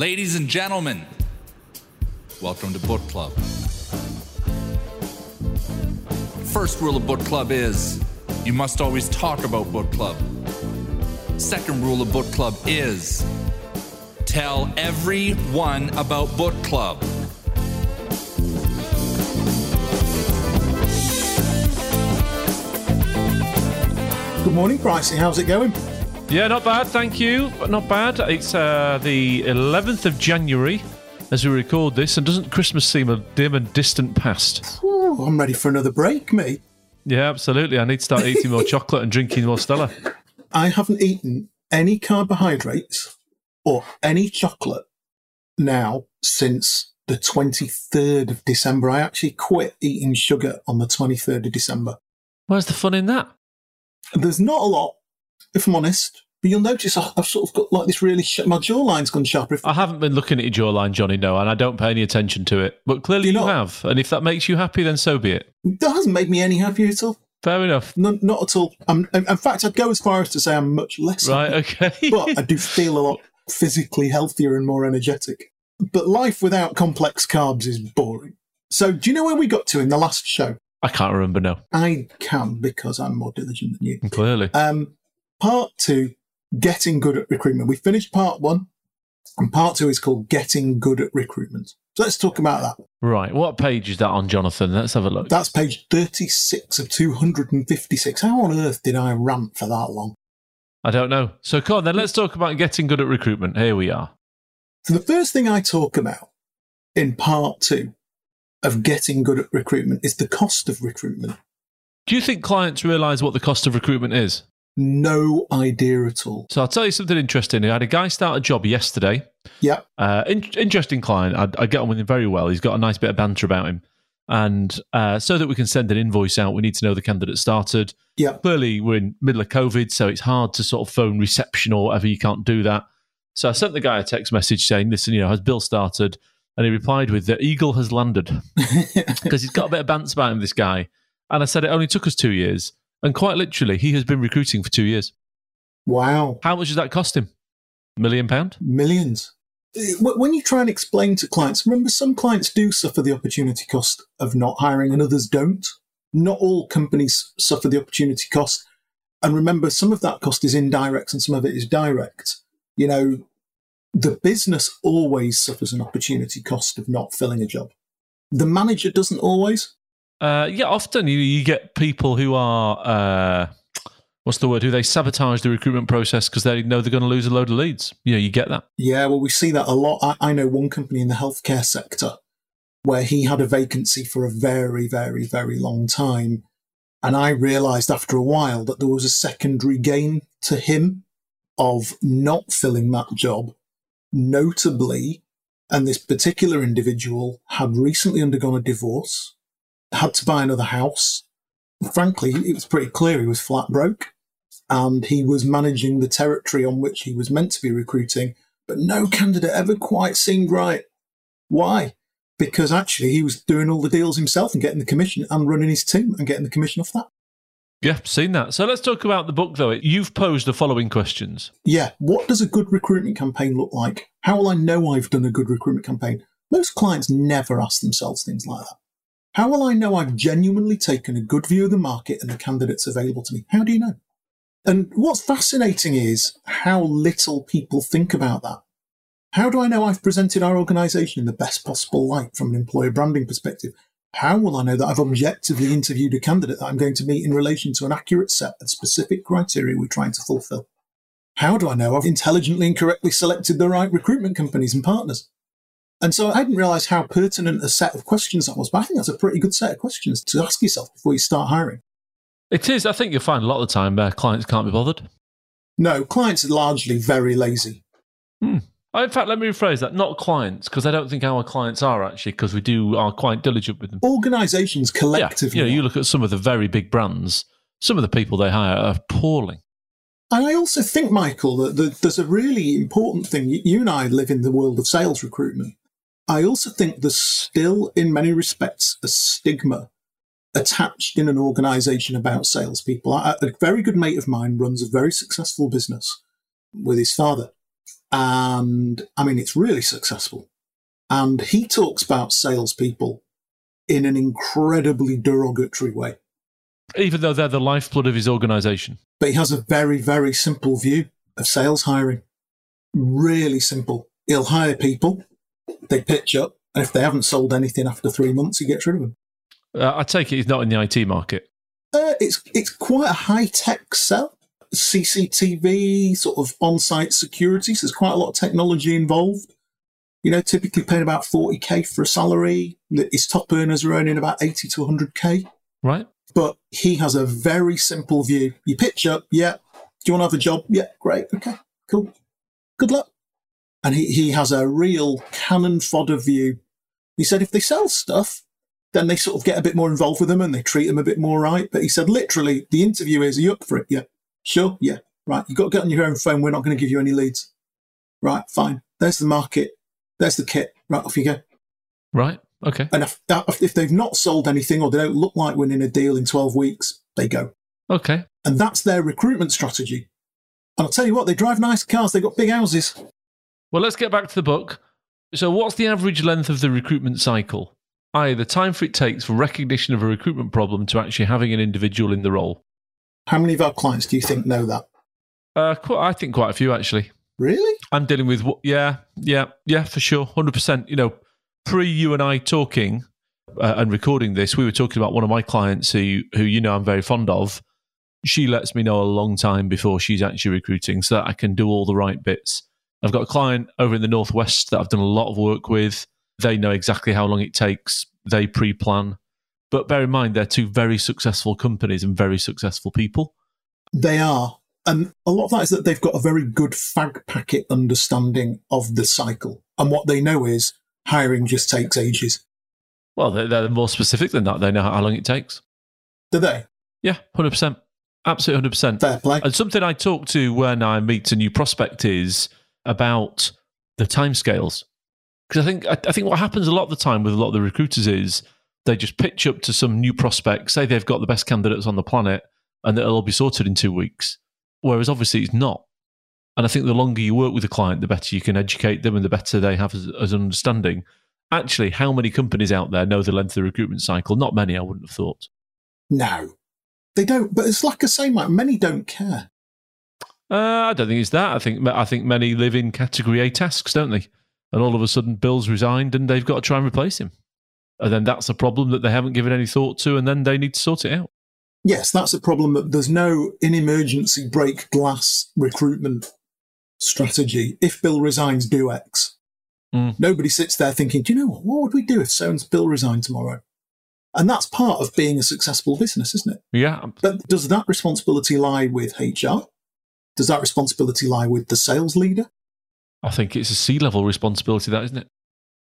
Ladies and gentlemen, welcome to Book Club. First rule of Book Club is you must always talk about Book Club. Second rule of Book Club is tell everyone about Book Club. Good morning, Pricey. How's it going? Yeah, not bad, thank you. But not bad. It's uh, the 11th of January as we record this, and doesn't Christmas seem a dim and distant past? Ooh, I'm ready for another break, mate. Yeah, absolutely. I need to start eating more chocolate and drinking more Stella. I haven't eaten any carbohydrates or any chocolate now since the 23rd of December. I actually quit eating sugar on the 23rd of December. Where's the fun in that? There's not a lot, if I'm honest. But you'll notice I've sort of got like this really, sh- my jawline's gone sharper. If- I haven't been looking at your jawline, Johnny, no, and I don't pay any attention to it. But clearly you not- have. And if that makes you happy, then so be it. that hasn't made me any happier at all. Fair enough. No, not at all. I'm, in fact, I'd go as far as to say I'm much less Right, okay. but I do feel a lot physically healthier and more energetic. But life without complex carbs is boring. So, do you know where we got to in the last show? I can't remember, no. I can because I'm more diligent than you. Clearly. Um, part two, getting good at recruitment. We finished part one, and part two is called getting good at recruitment. So let's talk about that. Right. What page is that on, Jonathan? Let's have a look. That's page 36 of 256. How on earth did I rant for that long? I don't know. So come on, then let's talk about getting good at recruitment. Here we are. So the first thing I talk about in part two of getting good at recruitment is the cost of recruitment. Do you think clients realise what the cost of recruitment is? No idea at all. So I'll tell you something interesting. I had a guy start a job yesterday. Yeah. Uh, in- interesting client. I, I get on with him very well. He's got a nice bit of banter about him. And uh, so that we can send an invoice out, we need to know the candidate started. Yeah. Clearly, we're in middle of COVID, so it's hard to sort of phone reception or whatever. You can't do that. So I sent the guy a text message saying, "Listen, you know, has Bill started?" And he replied with, "The eagle has landed," because he's got a bit of banter about him. This guy. And I said, "It only took us two years." And quite literally, he has been recruiting for two years. Wow. How much does that cost him? A million pound? Millions. When you try and explain to clients, remember some clients do suffer the opportunity cost of not hiring and others don't. Not all companies suffer the opportunity cost. And remember, some of that cost is indirect and some of it is direct. You know, the business always suffers an opportunity cost of not filling a job. The manager doesn't always. Uh, yeah, often you, you get people who are uh, what's the word? Who they sabotage the recruitment process because they know they're going to lose a load of leads. You know, you get that. Yeah, well, we see that a lot. I, I know one company in the healthcare sector where he had a vacancy for a very, very, very long time. And I realized after a while that there was a secondary gain to him of not filling that job. Notably, and this particular individual had recently undergone a divorce, had to buy another house. Frankly, it was pretty clear he was flat broke and he was managing the territory on which he was meant to be recruiting, but no candidate ever quite seemed right. Why? Because actually he was doing all the deals himself and getting the commission and running his team and getting the commission off that. Yeah, seen that. So let's talk about the book, though. You've posed the following questions. Yeah, what does a good recruitment campaign look like? How will I know I've done a good recruitment campaign? Most clients never ask themselves things like that. How will I know I've genuinely taken a good view of the market and the candidates available to me? How do you know? And what's fascinating is how little people think about that. How do I know I've presented our organisation in the best possible light from an employer branding perspective? How will I know that I've objectively interviewed a candidate that I'm going to meet in relation to an accurate set of specific criteria we're trying to fulfill? How do I know I've intelligently and correctly selected the right recruitment companies and partners? And so I didn't realize how pertinent a set of questions that was, but I think that's a pretty good set of questions to ask yourself before you start hiring. It is. I think you'll find a lot of the time uh, clients can't be bothered. No, clients are largely very lazy. Oh, in fact, let me rephrase that. Not clients, because I don't think our clients are actually, because we do are quite diligent with them. Organizations collectively. Yeah, you know, you look at some of the very big brands. Some of the people they hire are appalling. And I also think, Michael, that that there's a really important thing. You and I live in the world of sales recruitment. I also think there's still, in many respects, a stigma attached in an organization about salespeople. I, a very good mate of mine runs a very successful business with his father. And I mean, it's really successful. And he talks about salespeople in an incredibly derogatory way. Even though they're the lifeblood of his organization. But he has a very, very simple view of sales hiring. Really simple. He'll hire people, they pitch up, and if they haven't sold anything after three months, he gets rid of them. Uh, I take it he's not in the IT market. Uh, it's it's quite a high tech sell. CCTV, sort of on site security. So there's quite a lot of technology involved. You know, typically paying about 40k for a salary. His top earners are earning about 80 to 100k. Right. But he has a very simple view. You pitch up, yeah. Do you want to have a job? Yeah, great. Okay, cool. Good luck. And he, he has a real cannon fodder view. He said if they sell stuff, then they sort of get a bit more involved with them and they treat them a bit more right. But he said literally, the interview is, are you up for it? Yeah. Sure. Yeah. Right. You've got to get on your own phone. We're not going to give you any leads. Right. Fine. There's the market. There's the kit. Right. Off you go. Right. Okay. And if, that, if they've not sold anything or they don't look like winning a deal in 12 weeks, they go. Okay. And that's their recruitment strategy. And I'll tell you what, they drive nice cars. They've got big houses. Well, let's get back to the book. So, what's the average length of the recruitment cycle? i.e., the time for it takes for recognition of a recruitment problem to actually having an individual in the role. How many of our clients do you think know that? Uh, quite, I think quite a few actually. Really? I'm dealing with yeah, yeah, yeah, for sure, hundred percent. You know, pre you and I talking uh, and recording this, we were talking about one of my clients who who you know I'm very fond of. She lets me know a long time before she's actually recruiting, so that I can do all the right bits. I've got a client over in the northwest that I've done a lot of work with. They know exactly how long it takes. They pre-plan. But bear in mind, they're two very successful companies and very successful people. They are. And a lot of that is that they've got a very good fag packet understanding of the cycle. And what they know is hiring just takes ages. Well, they're, they're more specific than that. They know how long it takes. Do they? Yeah, 100%. Absolutely 100%. Fair play. And something I talk to when I meet a new prospect is about the timescales. Because I think I, I think what happens a lot of the time with a lot of the recruiters is they just pitch up to some new prospect, say they've got the best candidates on the planet, and it'll all be sorted in two weeks. Whereas obviously it's not. And I think the longer you work with a client, the better you can educate them and the better they have as, as an understanding. Actually, how many companies out there know the length of the recruitment cycle? Not many, I wouldn't have thought. No, they don't. But it's like I say, Mike, many don't care. Uh, I don't think it's that. I think I think many live in category A tasks, don't they? And all of a sudden, Bill's resigned, and they've got to try and replace him. And then that's a problem that they haven't given any thought to, and then they need to sort it out. Yes, that's a problem that there's no in emergency break glass recruitment strategy. If Bill resigns, do X. Mm. Nobody sits there thinking, do you know what? What would we do if so and Bill resigned tomorrow? And that's part of being a successful business, isn't it? Yeah. But does that responsibility lie with HR? Does that responsibility lie with the sales leader? I think it's a C level responsibility, that isn't it?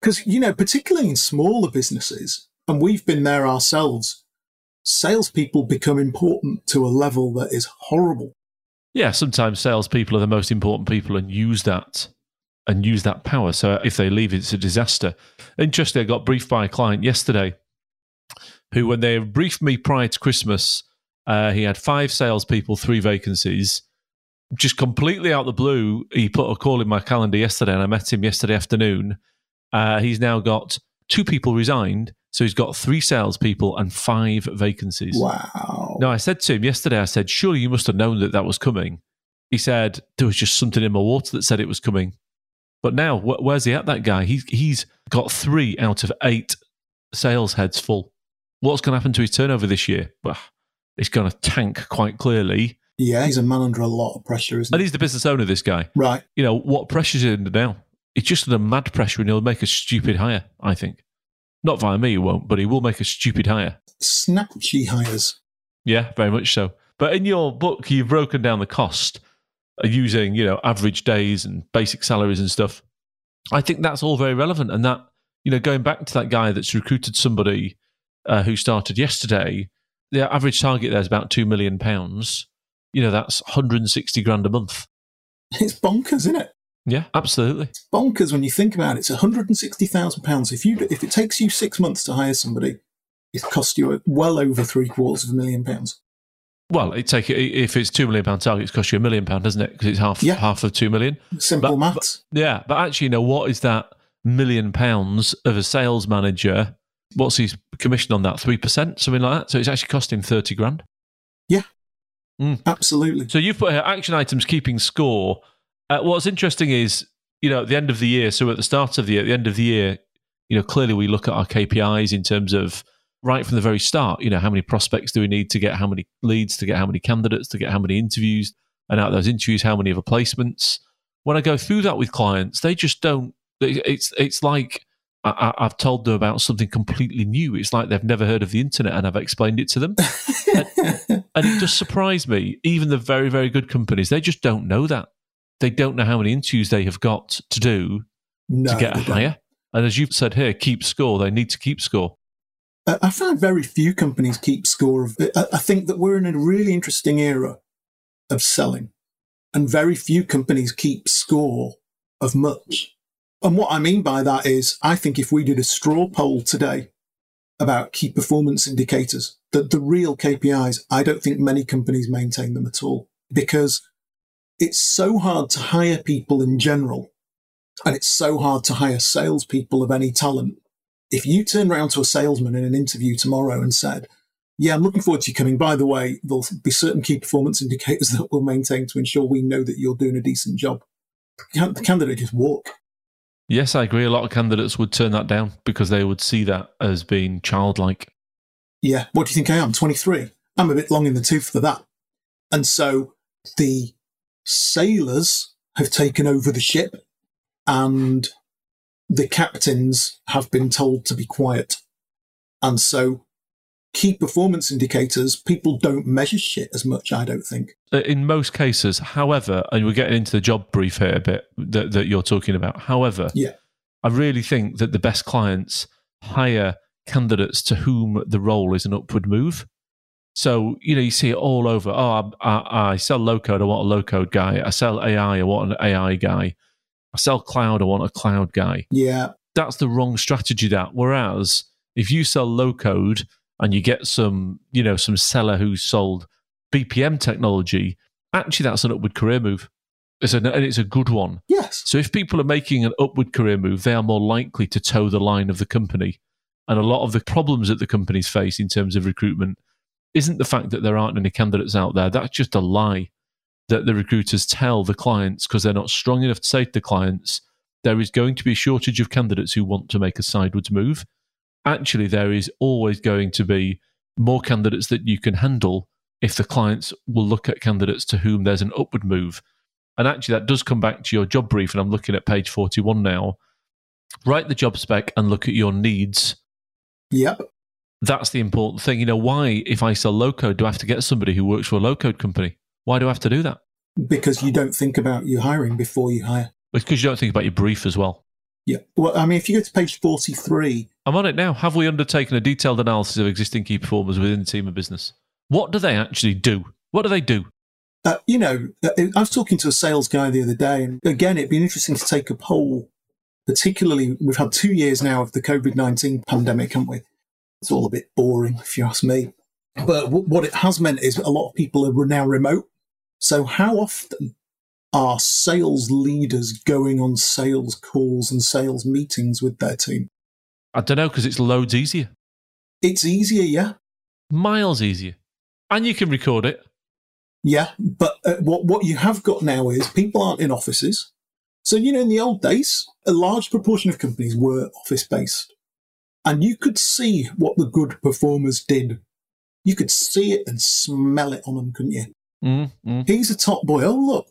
Because, you know, particularly in smaller businesses, and we've been there ourselves, salespeople become important to a level that is horrible. Yeah, sometimes salespeople are the most important people and use that and use that power. So if they leave, it's a disaster. Interestingly, I got briefed by a client yesterday who, when they briefed me prior to Christmas, uh, he had five salespeople, three vacancies. Just completely out the blue, he put a call in my calendar yesterday, and I met him yesterday afternoon. Uh, he's now got two people resigned, so he's got three salespeople and five vacancies. Wow. Now I said to him yesterday, I said, surely you must have known that that was coming. He said, there was just something in my water that said it was coming. But now, wh- where's he at, that guy? He's, he's got three out of eight sales heads full. What's going to happen to his turnover this year? Well, it's going to tank quite clearly. Yeah, he's a man under a lot of pressure, isn't And he? he's the business owner, this guy. Right. You know, what pressure's he under now? It's just under mad pressure and he'll make a stupid hire, I think. Not via me, he won't, but he will make a stupid hire. Snatchy hires. Yeah, very much so. But in your book, you've broken down the cost using, you know, average days and basic salaries and stuff. I think that's all very relevant. And that, you know, going back to that guy that's recruited somebody uh, who started yesterday, the average target there is about £2 million. You know, that's 160 grand a month. It's bonkers, isn't it? Yeah, absolutely. It's bonkers when you think about it. It's £160,000. If you if it takes you six months to hire somebody, it costs you well over three quarters of a million pounds. Well, it take if it's two million pound target, it's cost you a million pound, doesn't it? Because it's half Yeah. half of two million. Simple But- maths. Yeah, but actually, you know what is that million pounds of a sales manager? What's his commission on that? Three percent, something like that. So it's actually costing thirty grand. Absolutely. So you've put action items keeping score. Uh, what's interesting is, you know, at the end of the year, so at the start of the year, at the end of the year, you know, clearly we look at our KPIs in terms of right from the very start, you know, how many prospects do we need to get, how many leads to get, how many candidates to get, how many interviews, and out of those interviews, how many of placements. When I go through that with clients, they just don't. It's it's like I, I've told them about something completely new. It's like they've never heard of the internet, and I've explained it to them. And it just surprised me. Even the very, very good companies, they just don't know that. They don't know how many interviews they have got to do no, to get a hire. And as you've said here, keep score. They need to keep score. I find very few companies keep score of. I think that we're in a really interesting era of selling, and very few companies keep score of much. And what I mean by that is, I think if we did a straw poll today about key performance indicators, that the real KPIs, I don't think many companies maintain them at all because it's so hard to hire people in general, and it's so hard to hire salespeople of any talent if you turn around to a salesman in an interview tomorrow and said, Yeah, I'm looking forward to you coming. By the way, there'll be certain key performance indicators that we'll maintain to ensure we know that you're doing a decent job. The candidate just walk. Yes, I agree. A lot of candidates would turn that down because they would see that as being childlike. Yeah, what do you think I am? 23. I'm a bit long in the tooth for that. And so the sailors have taken over the ship and the captains have been told to be quiet. And so key performance indicators, people don't measure shit as much, I don't think. Uh, In most cases, however, and we're getting into the job brief here a bit that, that you're talking about. However, Yeah. I really think that the best clients hire candidates to whom the role is an upward move. So, you know, you see it all over. Oh, I, I, I sell low code, I want a low code guy. I sell AI, I want an AI guy. I sell cloud, I want a cloud guy. Yeah. That's the wrong strategy, that. Whereas if you sell low code and you get some, you know, some seller who's sold BPM technology, actually that's an upward career move. It's a, and it's a good one. Yes. So if people are making an upward career move, they are more likely to toe the line of the company. And a lot of the problems that the companies face in terms of recruitment isn't the fact that there aren't any candidates out there. That's just a lie that the recruiters tell the clients because they're not strong enough to say to the clients, there is going to be a shortage of candidates who want to make a sideways move. Actually, there is always going to be more candidates that you can handle if the clients will look at candidates to whom there's an upward move. And actually, that does come back to your job brief. And I'm looking at page 41 now. Write the job spec and look at your needs. Yep. That's the important thing. You know, why, if I sell low code, do I have to get somebody who works for a low code company? Why do I have to do that? Because you don't think about your hiring before you hire. Because you don't think about your brief as well. Yeah. Well, I mean, if you go to page 43, I'm on it now. Have we undertaken a detailed analysis of existing key performers within the team of business? What do they actually do? What do they do? uh, you know, I was talking to a sales guy the other day, and again, it'd be interesting to take a poll. Particularly, we've had two years now of the COVID 19 pandemic, haven't we? It's all a bit boring, if you ask me. But w- what it has meant is a lot of people are now remote. So, how often are sales leaders going on sales calls and sales meetings with their team? I don't know because it's loads easier, It's easier, yeah. miles easier. And you can record it. Yeah, but uh, what what you have got now is people aren't in offices. So you know, in the old days, a large proportion of companies were office based, and you could see what the good performers did. You could see it and smell it on them, couldn't you? Mm, mm. He's a top boy. Oh look,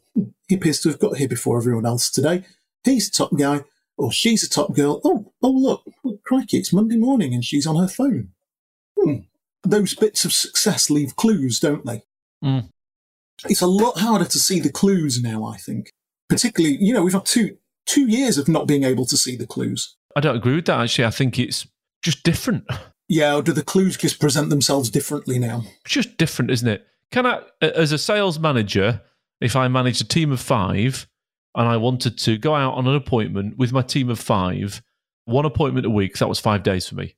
he appears to have got here before everyone else today. He's a top guy, or she's a top girl. Oh, oh look, oh, crikey, it's Monday morning and she's on her phone. Hmm. Those bits of success leave clues, don't they? Mm. It's a lot harder to see the clues now, I think. Particularly, you know, we've had two two years of not being able to see the clues. I don't agree with that, actually. I think it's just different. Yeah, or do the clues just present themselves differently now? It's just different, isn't it? Can I, as a sales manager, if I managed a team of five and I wanted to go out on an appointment with my team of five, one appointment a week, that was five days for me.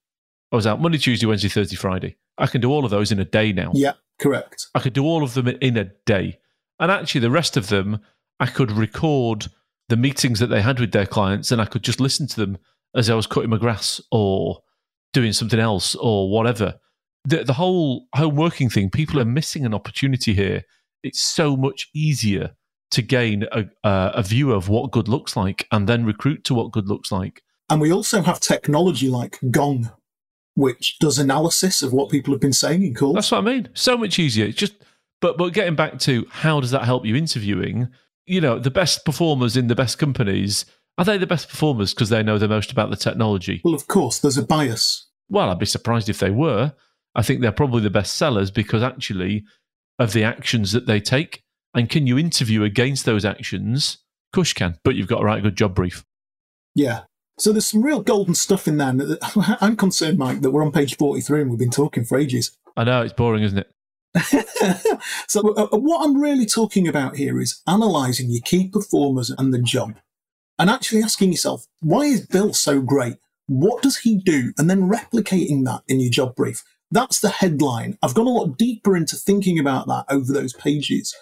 I was out Monday, Tuesday, Wednesday, Thursday, Friday. I can do all of those in a day now. Yeah, Correct. I could do all of them in a day. And actually, the rest of them, I could record the meetings that they had with their clients and I could just listen to them as I was cutting my grass or doing something else or whatever. The, the whole home working thing, people are missing an opportunity here. It's so much easier to gain a, uh, a view of what good looks like and then recruit to what good looks like. And we also have technology like Gong, which does analysis of what people have been saying in calls. That's what I mean. So much easier. It's just, but but getting back to how does that help you interviewing? You know, the best performers in the best companies are they the best performers because they know the most about the technology? Well, of course, there's a bias. Well, I'd be surprised if they were. I think they're probably the best sellers because actually of the actions that they take. And can you interview against those actions? Of course you can, but you've got to write a good job brief. Yeah. So there's some real golden stuff in there. I'm concerned, Mike, that we're on page 43 and we've been talking for ages. I know, it's boring, isn't it? so uh, uh, what I'm really talking about here is analysing your key performers and the job and actually asking yourself, why is Bill so great? What does he do? And then replicating that in your job brief. That's the headline. I've gone a lot deeper into thinking about that over those pages.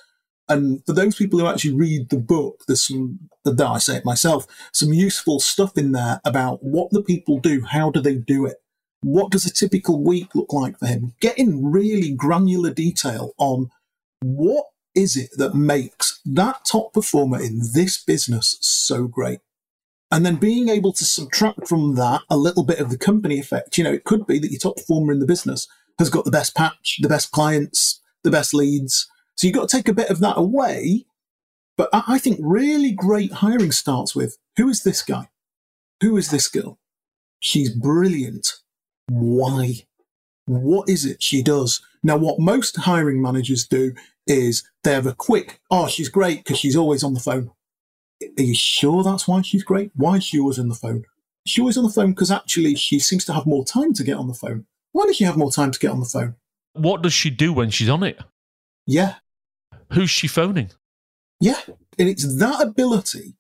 And for those people who actually read the book, there's some, dare I say it myself, some useful stuff in there about what the people do, how do they do it, what does a typical week look like for him, getting really granular detail on what is it that makes that top performer in this business so great? And then being able to subtract from that a little bit of the company effect. You know, it could be that your top performer in the business has got the best patch, the best clients, the best leads. So you've got to take a bit of that away. But I think really great hiring starts with who is this guy? Who is this girl? She's brilliant. Why? What is it she does? Now, what most hiring managers do is they have a quick, oh, she's great because she's always on the phone. Are you sure that's why she's great? Why is she always on the phone? She always on the phone because actually she seems to have more time to get on the phone. Why does she have more time to get on the phone? What does she do when she's on it? Yeah. Who's she phoning? Yeah. And it's that ability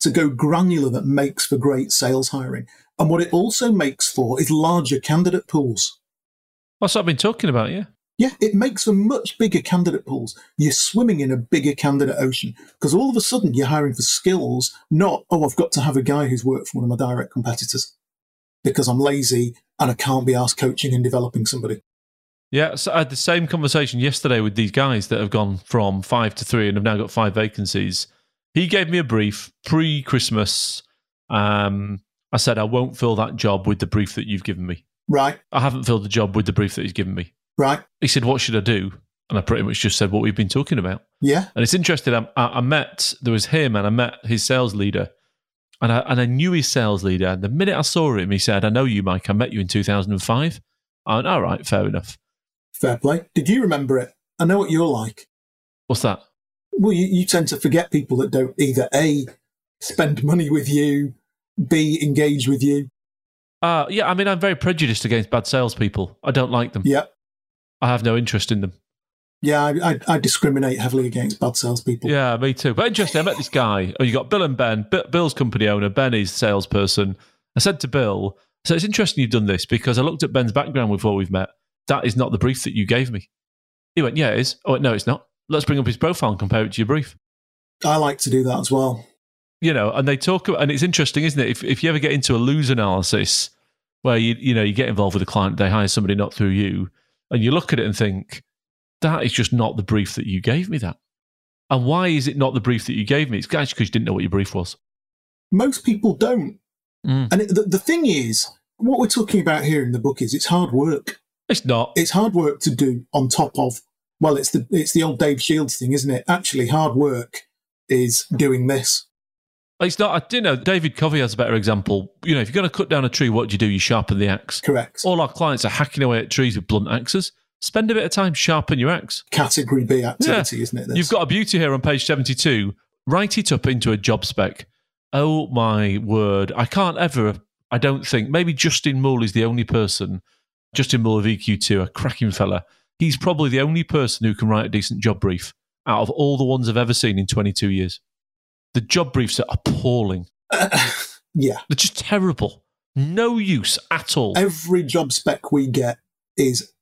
to go granular that makes for great sales hiring. And what it also makes for is larger candidate pools. That's what I've been talking about, yeah. Yeah, it makes for much bigger candidate pools. You're swimming in a bigger candidate ocean because all of a sudden you're hiring for skills, not, oh, I've got to have a guy who's worked for one of my direct competitors because I'm lazy and I can't be asked coaching and developing somebody. Yeah, so I had the same conversation yesterday with these guys that have gone from five to three and have now got five vacancies. He gave me a brief pre Christmas. Um, I said, I won't fill that job with the brief that you've given me. Right. I haven't filled the job with the brief that he's given me. Right. He said, What should I do? And I pretty much just said what we've been talking about. Yeah. And it's interesting. I, I met, there was him and I met his sales leader. And I, and I knew his sales leader. And the minute I saw him, he said, I know you, Mike. I met you in 2005. I went, All right, fair enough. Fair play. Did you remember it? I know what you're like. What's that? Well, you, you tend to forget people that don't either A, spend money with you, B, engage with you. Uh, yeah, I mean, I'm very prejudiced against bad salespeople. I don't like them. Yeah. I have no interest in them. Yeah, I, I, I discriminate heavily against bad salespeople. Yeah, me too. But interesting, I met this guy. Oh, you got Bill and Ben. B- Bill's company owner. Ben is salesperson. I said to Bill, so it's interesting you've done this because I looked at Ben's background before we've met. That is not the brief that you gave me. He went, yeah, it is. Oh, no, it's not. Let's bring up his profile and compare it to your brief. I like to do that as well. You know, and they talk, about and it's interesting, isn't it? If, if you ever get into a lose analysis where you, you know, you get involved with a client, they hire somebody not through you, and you look at it and think, that is just not the brief that you gave me that. And why is it not the brief that you gave me? It's actually because you didn't know what your brief was. Most people don't. Mm. And it, the, the thing is, what we're talking about here in the book is it's hard work. It's not. It's hard work to do on top of, well, it's the, it's the old Dave Shields thing, isn't it? Actually, hard work is doing this. It's not. You know, David Covey has a better example. You know, if you're going to cut down a tree, what do you do? You sharpen the axe. Correct. All our clients are hacking away at trees with blunt axes. Spend a bit of time, sharpen your axe. Category B activity, Yeah. isn't it? this? You've got a beauty here on page 72. Write it up into a job spec. Oh my word. I can't ever, I don't think, maybe Justin Mull is the only person, Justin Mull of EQ2, a cracking fella. He's probably the only person who can write a decent job brief out of all the ones I've ever seen in 22 years. The job briefs are appalling. yeah. They're just terrible. No use at all. Every job spec we get is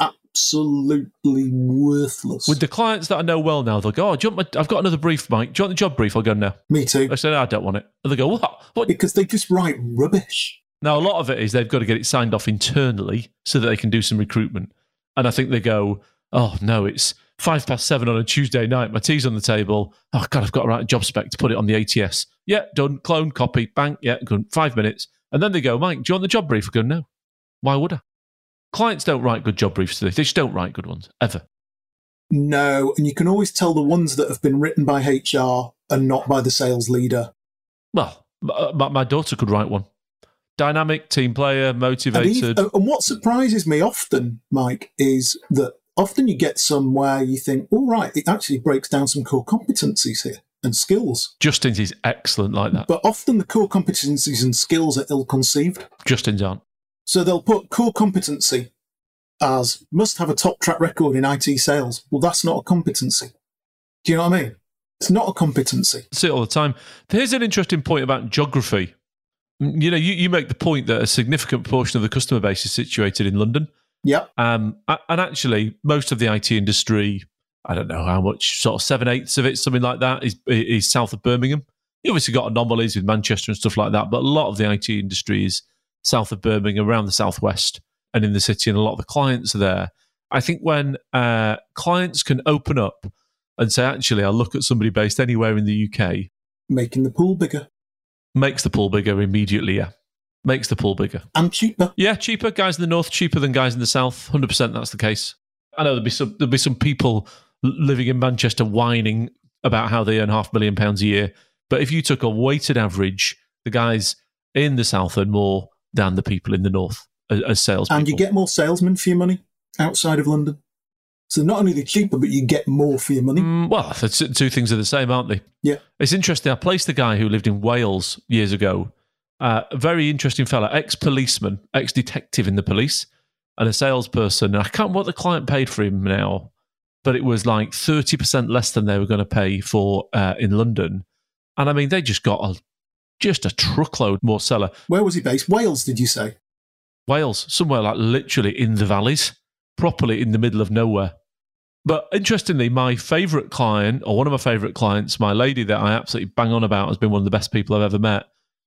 absolutely worthless. With the clients that I know well now, they'll go, "Oh, do you want my, I've got another brief, Mike. Do you want the job brief?" I'll go, "No." Me too. I said, no, "I don't want it." And they go, "What? What?" Because they just write rubbish. Now, a lot of it is they've got to get it signed off internally so that they can do some recruitment. And I think they go, "Oh no, it's five past seven on a Tuesday night. My tea's on the table. Oh god, I've got to write a job spec to put it on the ATS. Yeah, done. Clone, copy, bang. Yeah, good. Five minutes." And then they go, "Mike, do you want the job brief?" I go, "No." Why would I? Clients don't write good job briefs. They just don't write good ones ever. No, and you can always tell the ones that have been written by HR and not by the sales leader. Well, uh, my, my daughter could write one. Dynamic, team player, motivated. even- and what surprises me often, Mike, is that often you get somewhere you think, all right, it actually breaks down some core competencies here and skills. Justin's is excellent like that. But often the core competencies and skills are ill conceived. Justin's aren't. So they'll put core competency as must have a top track record in IT sales. Well, that's not a competency. Do you know what I mean? It's not a competency. see it all the time. Here's an interesting point about geography. You know, you, you make the point that a significant portion of the customer base is situated in London. Yep. Um, and actually, most of the IT industry, I don't know how much, sort of seven eighths of it, something like that, is, is south of Birmingham. You obviously got anomalies with Manchester and stuff like that, but a lot of the IT industry is south of Birmingham, around the southwest, and in the city, and a lot of the clients are there. I think when uh, clients can open up and say, actually, I'll look at somebody based anywhere in the UK, Making the pool bigger makes the pool bigger immediately. Yeah, makes the pool bigger. and cheaper. Yeah, cheaper guys in the north, cheaper than guys in the south. Hundred percent, that's the case. I know there'll be some there'll be some people living in Manchester whining about how they earn half a million pounds a year. But if you took a weighted average, the guys in the south earn more than the people in the north as, as sales. And you get more salesmen for your money outside of London. So not only are they cheaper, but you get more for your money. Mm, well, the two things are the same, aren't they? Yeah. It's interesting. I placed a guy who lived in Wales years ago. Uh, a very interesting fella, ex policeman, ex detective in the police, and a salesperson. And I can't what the client paid for him now, but it was like 30% less than they were going to pay for uh, in London. And I mean, they just got a, just a truckload more seller. Where was he based? Wales, did you say? Wales, somewhere like literally in the valleys, properly in the middle of nowhere. But interestingly, my favourite client, or one of my favourite clients, my lady that I absolutely bang on about, has been one of the best people I've ever met.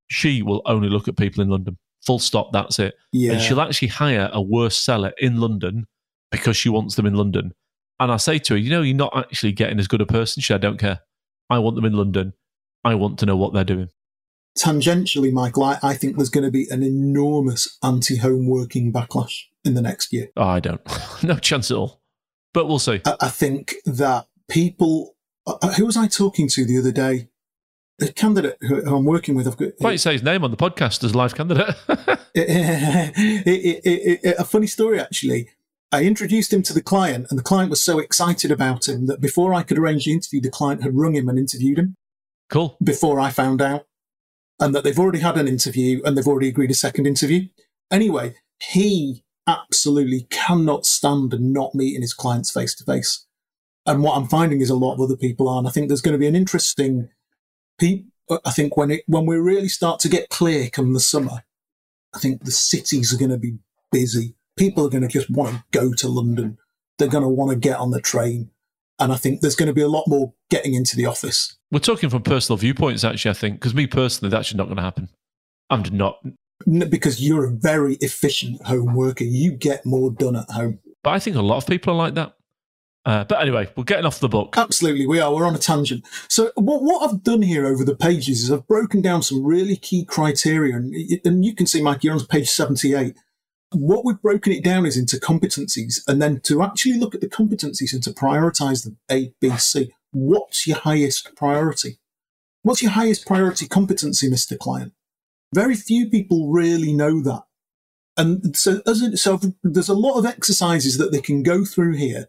She will only look at people in London. Full stop, that's it. Yeah. And she'll actually hire a worse seller in London because she wants them in London. And I say to her, you know, you're not actually getting as good a person. She said, I don't care. I want them in London. I want to know what they're doing. Tangentially, Michael, I, I think there's going to be an enormous anti-home working backlash in the next year. Oh, I don't. no chance at all. But we'll see. I, I think that people. Uh, who was I talking to the other day? the candidate who, I'm working with. I've got you say his name on the podcast as a live candidate? it, it, it, a funny story actually. I introduced him to the client, and the client was so excited about him that before I could arrange the interview, the client had rung him and interviewed him cool. before I found out, and that they've already had an interview and they've already agreed a second interview. Anyway, he absolutely cannot stand not meeting his clients face to face. And what I'm finding is a lot of other people are. And I think there's going to be an interesting. pe- uh, I think when it when we really start to get clear come the summer, I think the cities are going to be busy. People are going to just want to go to London. They're going to want to get on the train. And I think there's going to be a lot more getting into the office. We're talking from personal viewpoints, actually, I think, because me personally, that's not going to happen. I'm not. Because you're a very efficient home worker. You get more done at home. But I think a lot of people are like that. Uh, but anyway, we're getting off the book. Absolutely, we are. We're on a tangent. So, what, what I've done here over the pages is I've broken down some really key criteria, and, and you can see, Mike, you're on page 78. What we've broken it down is into competencies, and then to actually look at the competencies and to prioritize them A, B, C. What's your highest priority? What's your highest priority competency, Mr. Client? Very few people really know that. And so, as it, so there's a lot of exercises that they can go through here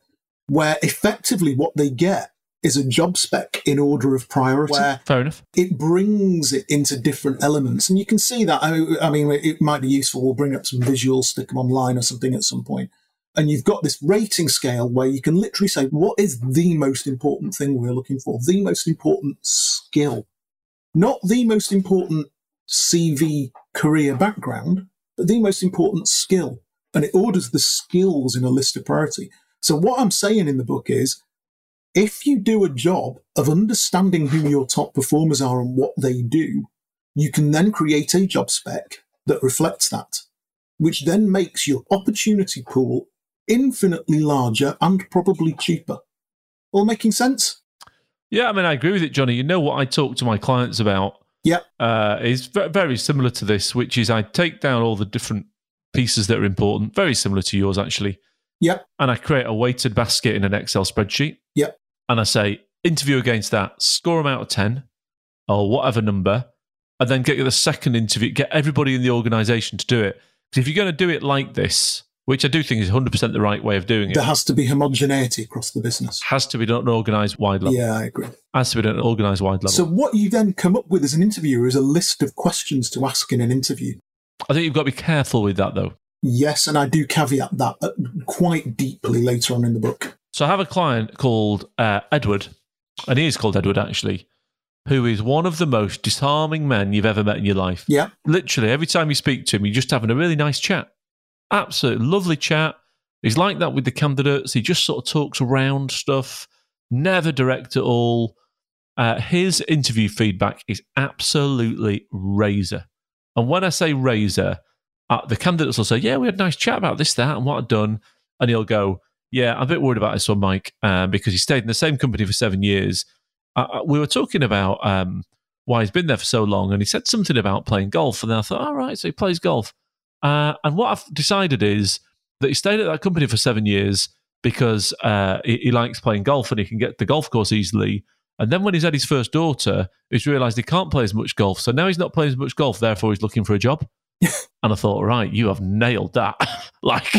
where effectively what they get is a job spec in order of priority, where Fair enough. it brings it into different elements. And you can see that. I, I mean, it might be useful. We'll bring up some visuals, stick them online or something at some point. And you've got this rating scale where you can literally say, what is the most important thing we're looking for? The most important skill, not the most important CV career background, but the most important skill. and it orders the skills in a list of priority. So what I'm saying in the book is if you do a job of understanding who your top performers are and what they do, you can then create a job spec that reflects that, which then makes your opportunity pool infinitely larger and probably cheaper. All making sense? Yeah, I mean, I agree with it, Johnny. You know what I talk to my clients about Yeah. uh, is ve- very similar to this, which is I take down all the different pieces that are important, very similar to yours, actually. Yep. And I create a weighted basket in an Excel spreadsheet. Yep. And I say, interview against that, score them out of 10 or whatever number, and then get the second interview, get everybody in the organization to do it. Because if you're going to do it like this, which I do think is 100% the right way of doing it, There has to be homogeneity across the business. has to be done at an organized wide level. Yeah, I agree. Has to be done at an organized wide level. So what you then come up with as an interviewer is a list of questions to ask in an interview. I think you've got to be careful with that, though. Yes, and I do caveat that uh, quite deeply later on in the book. So I have a client called uh, Edward, and he is called Edward actually, who is one of the most disarming men you've ever met in your life. Yeah, Literally, every time you speak to him, you're just having a really nice chat. Absolutely lovely chat. He's like that with the candidates. He just sort of talks around stuff, never direct at all. Uh, his interview feedback is absolutely razor. And when I say razor, uh, the candidates will say, Yeah, we had a nice chat about this, that, and what I've done. And he'll go, Yeah, I'm a bit worried about this one, Mike, um, because he stayed in the same company for seven years. Uh, uh, we were talking about um, why he's been there for so long, and he said something about playing golf. And I thought, All right, so he plays golf. Uh, and what I've decided is that he stayed at that company for seven years because uh, he, he likes playing golf and he can get the golf course easily. And then when he's had his first daughter, he's realised he can't play as much golf. So now he's not playing as much golf, therefore he's looking for a job. and I thought, right, you have nailed that. like,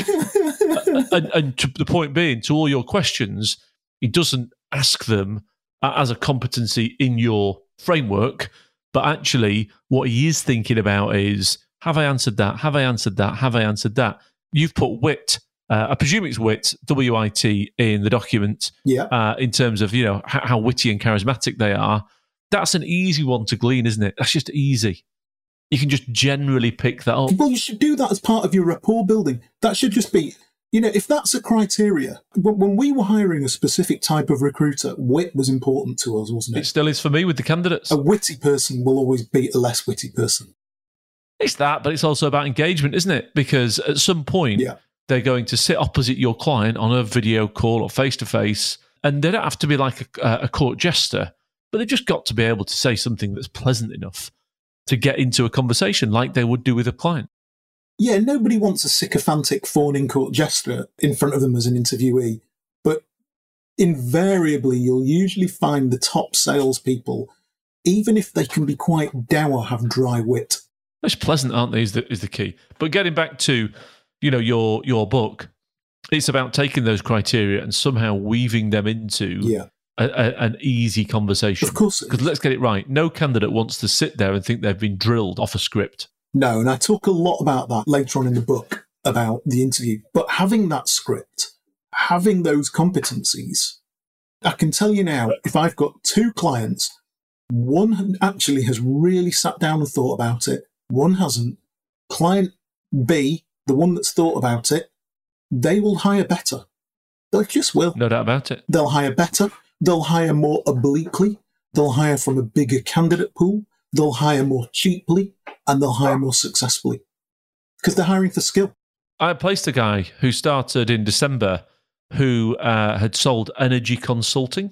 and, and to the point being, to all your questions, he doesn't ask them as a competency in your framework, but actually, what he is thinking about is have I answered that? Have I answered that? Have I answered that? You've put wit, uh, I presume it's wit, W I T, in the document yeah. uh, in terms of you know how, how witty and charismatic they are. That's an easy one to glean, isn't it? That's just easy. You can just generally pick that up. Well, you should do that as part of your rapport building. That should just be, you know, if that's a criteria. When when we were hiring a specific type of recruiter, wit was important to us, wasn't It it? still is for me with the candidates. A witty person will always beat a less witty person. It's that, but it's also about engagement, isn't it? Because at some point, Yeah. they're going to sit opposite your client on a video call or face to face, and they don't have to be like a, a court jester, but they've just got to be able to say something that's pleasant enough to get into a conversation like they would do with a client. Yeah, nobody wants a sycophantic fawning court jester in front of them as an interviewee, but invariably you'll usually find the top salespeople, even if they can be quite dour, have dry wit. It's pleasant, aren't they? Is the, is the key. But getting back to, you know, your your book, it's about taking those criteria and somehow weaving them into Yeah, a, a, an easy conversation. of course. Because let's get it right. No candidate wants to sit there and think they've been drilled off a script. No, and I talk a lot about that later on in the book about the interview. But having that script, having those competencies, I can tell you now, if I've got two clients, one actually has really sat down and thought about it, one hasn't. Client B, the one that's thought about it, they will hire better. They just will. No doubt about it. They'll hire better. They'll hire more obliquely. They'll hire from a bigger candidate pool. They'll hire more cheaply and they'll hire more successfully because they're hiring for skill. I placed a guy who started in December who uh, had sold energy consulting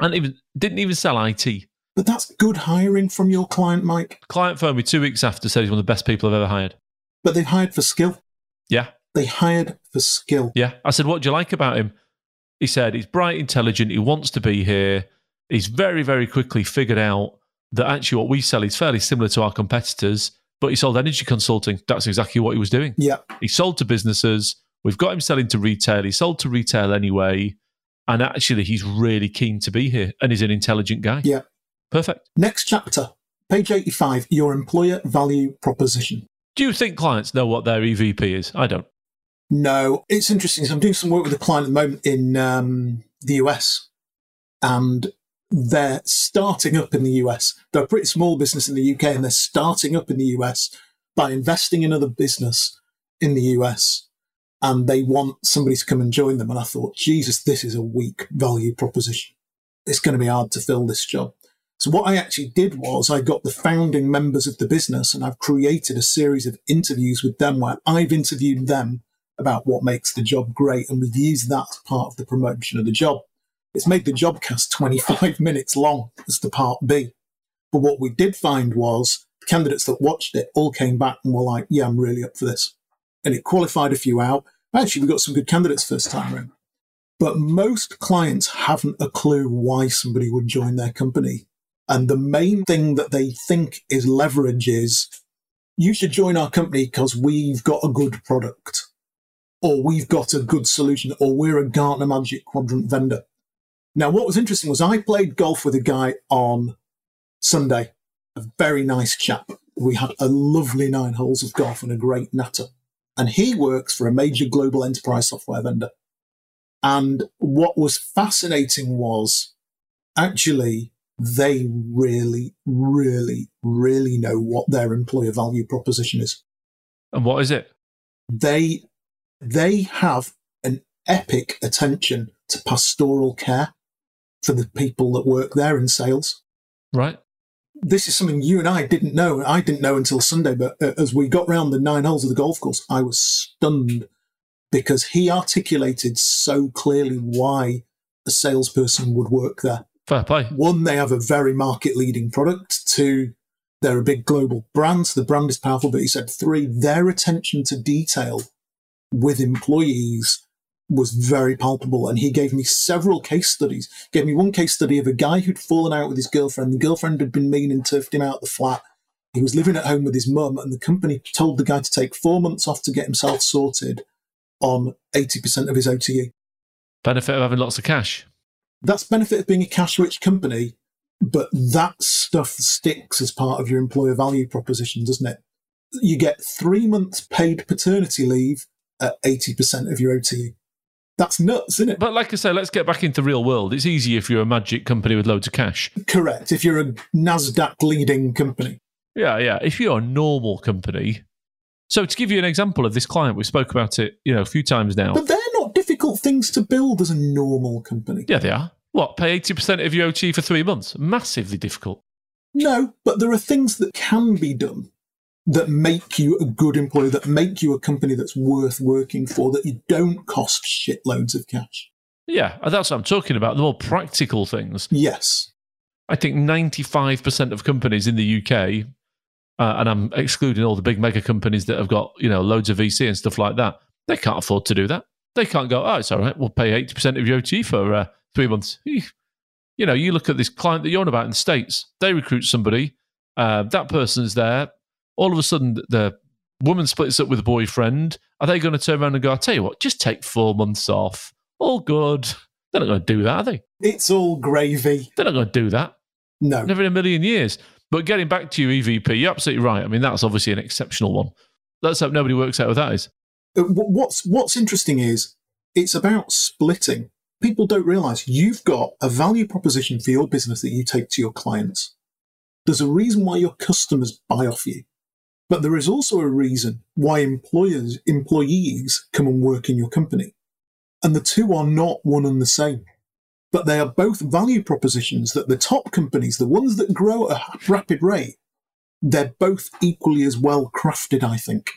and even didn't even sell IT. But that's good hiring from your client, Mike. Client phoned me two weeks after, said he's one of the best people I've ever hired. But they've hired for skill. Yeah, They hired for skill. yeah. I said, What do you like about him? He said, He's bright, intelligent, he wants to be here. He's very, very quickly figured out that actually what we sell is fairly similar to our competitors, but he sold energy consulting. That's exactly what he was doing. Yeah. He sold to businesses. We've got him selling to retail. He sold to retail anyway. And actually, he's really keen to be here and he's an intelligent guy. Yeah. Perfect. Next chapter, page 85, your employer value proposition. Do you think clients know what their EVP is? I don't. No, it's interesting. So I'm doing some work with a client at the moment in um, the US, and they're starting up in the US. They're a pretty small business in the UK, and they're starting up in the US by investing in other business in the US. and they want somebody to come and join them. And I thought, Jesus, this is a weak value proposition. It's going to be hard to fill this job. So what I actually did was I got the founding members of the business and I've created a series of interviews with them where I've interviewed them about what makes the job great. And we've used that as part of the promotion of the job. It's made the job cast 25 minutes long as the part B. But what we did find was candidates that watched it all came back and were like, yeah, I'm really up for this. And it qualified a few out. Actually, we got some good candidates first time around. But most clients haven't a clue why somebody would join their company. And the main thing that they think is leverage is you should join our company because we've got a good product or we've got a good solution or we're a Gartner Magic Quadrant vendor. Now, what was interesting was I played golf with a guy on Sunday, a very nice chap. We had a lovely nine holes of golf and a great natter. And he works for a major global enterprise software vendor. And what was fascinating was actually they really, really, really know what their employer value proposition is. And what is it? They they have an epic attention to pastoral care for the people that work there in sales. Right. This is something you and I didn't know. I didn't know until Sunday, but uh, as we got round the nine holes of the golf course, I was stunned because he articulated so clearly why a salesperson would work there. Fair play. One, they have a very market leading product. Two, they're a big global brand, so the brand is powerful. But he said three, their attention to detail with employees was very palpable. And he gave me several case studies. Gave me one case study of a guy who'd fallen out with his girlfriend. The girlfriend had been mean and turfed him out the flat. He was living at home with his mum, and the company told the guy to take four months off to get himself sorted on 80% of his OTE. Benefit of having lots of cash. That's benefit of being a cash rich company, but that stuff sticks as part of your employer value proposition, doesn't it? You get three months paid paternity leave at 80% of your OTE. That's nuts, isn't it? But like I say, let's get back into the real world. It's easy if you're a magic company with loads of cash. Correct. If you're a NASDAQ leading company. Yeah, yeah. If you're a normal company. So to give you an example of this client, we spoke about it, you know, a few times now. But they're difficult things to build as a normal company. Yeah, they are. What, pay 80% of your OT for three months? Massively difficult. No, but there are things that can be done that make you a good employer, that make you a company that's worth working for, that you don't cost shitloads of cash. Yeah, that's what I'm talking about. The more practical things. Yes. I think 95% of companies in the UK, uh, and I'm excluding all the big mega companies that have got, you know, loads of VC and stuff like that, they can't afford to do that. They can't go, oh, it's all right, we'll pay 80% of your OT for uh, three months. You know, you look at this client that you're on about in the States, they recruit somebody, uh, that person's there, all of a sudden the woman splits up with a boyfriend. Are they going to turn around and go, I'll tell you what, just take four months off? All good. They're not going to do that, are they? It's all gravy. They're not going to do that. No. Never in a million years. But getting back to your EVP, you're absolutely right. I mean, that's obviously an exceptional one. Let's hope nobody works out what that is. Uh, what's, what's interesting is it's about splitting. People don't realize you've got a value proposition for your business that you take to your clients. There's a reason why your customers buy off you. But there is also a reason why employers, employees come and work in your company. And the two are not one and the same. But they are both value propositions that the top companies, the ones that grow at a rapid rate, they're both equally as well crafted, I think.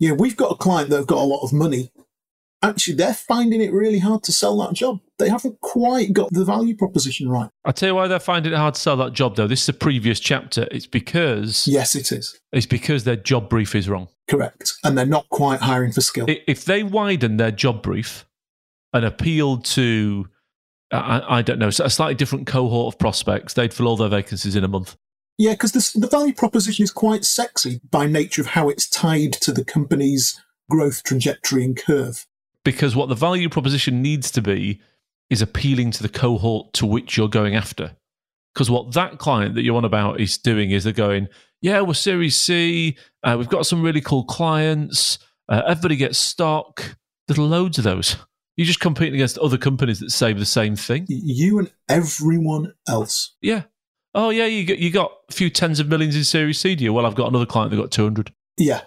Yeah, we've got a client that have got a lot of money actually they're finding it really hard to sell that job. They haven't quite got the value proposition right. I'll tell you why they're finding it hard to sell that job, though. This is a previous chapter. It's because. Yes, it is. It's because their job brief is wrong. Correct. And they're not quite hiring for skill. If they widen their job brief and appeal to, I, I don't know, a slightly different cohort of prospects, they'd fill all their vacancies in a month. Yeah, because the value proposition is quite sexy by nature of how it's tied to the company's growth trajectory and curve because what the value proposition needs to be is appealing to the cohort to which you're going after. Because what that client that you're on about is doing is they're going, yeah, we're Series C, uh, we've got some really cool clients, uh, everybody gets stock. There's loads of those. You're just competing against other companies that say the same thing. You and everyone else. Yeah. Oh yeah, you got you got a few tens of millions in Series C. Do you? Well, I've got another client that got 200. Yeah,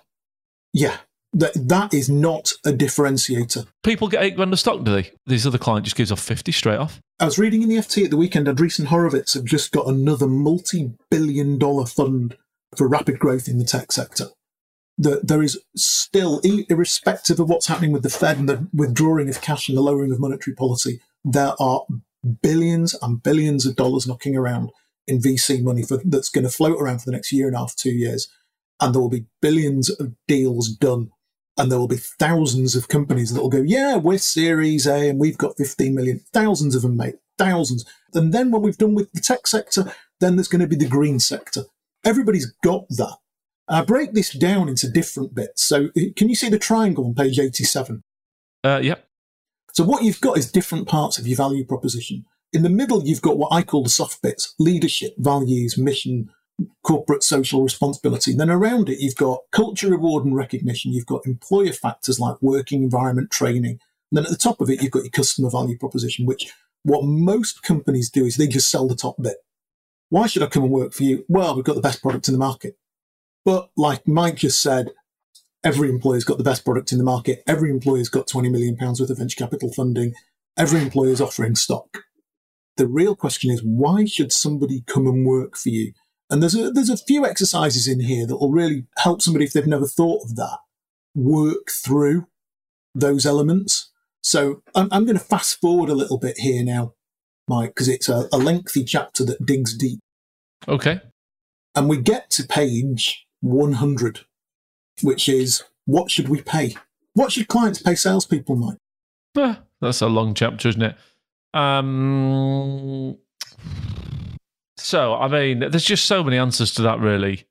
yeah. That that is not a differentiator. People get eight grand of stock, do they? This other client just gives off 50 straight off. I was reading in the FT at the weekend, Andreessen Horowitz have just got another multi-billion dollar fund for rapid growth in the tech sector. That there is still, irrespective of what's happening with the Fed and the withdrawing of cash and the lowering of monetary policy, there are billions and billions of dollars knocking around in VC money for, that's going to float around for the next year and a half, two years. And there will be billions of deals done and there will be thousands of companies that will go, yeah, we're Series A and we've got 15 million, thousands of them, mate, thousands. And then when we've done with the tech sector, then there's going to be the green sector. Everybody's got that. I break this down into different bits. So can you see the triangle on page 87? Uh, yep. So what you've got is different parts of your value proposition. In the middle, you've got what I call the soft bits, leadership, values, mission, corporate social responsibility. Then around it, you've got culture, reward, and recognition. You've got employer factors like working environment, training. And then at the top of it, you've got your customer value proposition, which what most companies do is they just sell the top bit. Why should I come and work for you? Well, we've got the best product in the market. But like Mike just said, every employer's got the best product in the market. Every employer's got 20 million pounds worth of venture capital funding. Every employer's offering stock. The real question is, why should somebody come and work for you? And there's a, there's a few exercises in here that will really help somebody if they've never thought of that, work through those elements. So I'm, I'm going to fast forward a little bit here now, Mike, because it's a, a lengthy chapter that digs deep. Okay. And we get to page 100, which is what should we pay? What should clients pay salespeople, Mike? Eh, that's a long chapter, isn't it? Um, so, I mean, there's just so many answers to that, really.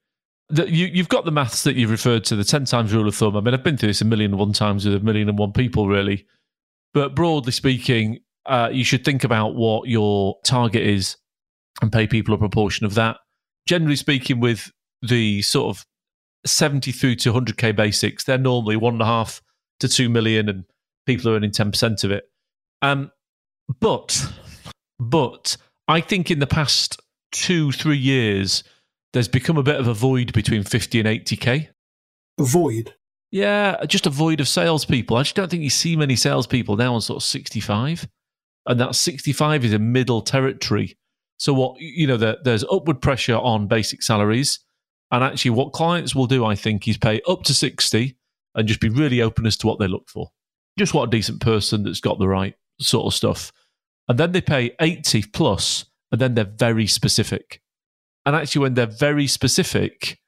The, you, you've got the maths that you've referred to, the 10 times rule of thumb. I mean, I've been through this a million and one times with a million and one people, really. But broadly speaking, uh, you should think about what your target is and pay people a proportion of that. Generally speaking, with the sort of 70 through to 100k basics, they're normally one and a half to two million, and people are earning 10% of it. Um, but, but I think in the past two, three years, there's become a bit of a void between 50 and 80k. A void? Yeah, just a void of salespeople. I just don't think you see many salespeople now on sort of 65. And that 65 is a middle territory. So, what, you know, there, there's upward pressure on basic salaries. And actually, what clients will do, I think, is pay up to 60 and just be really open as to what they look for. Just what a decent person that's got the right sort of stuff. And then they pay 80 plus, and then they're very specific. And actually, when they're very specific,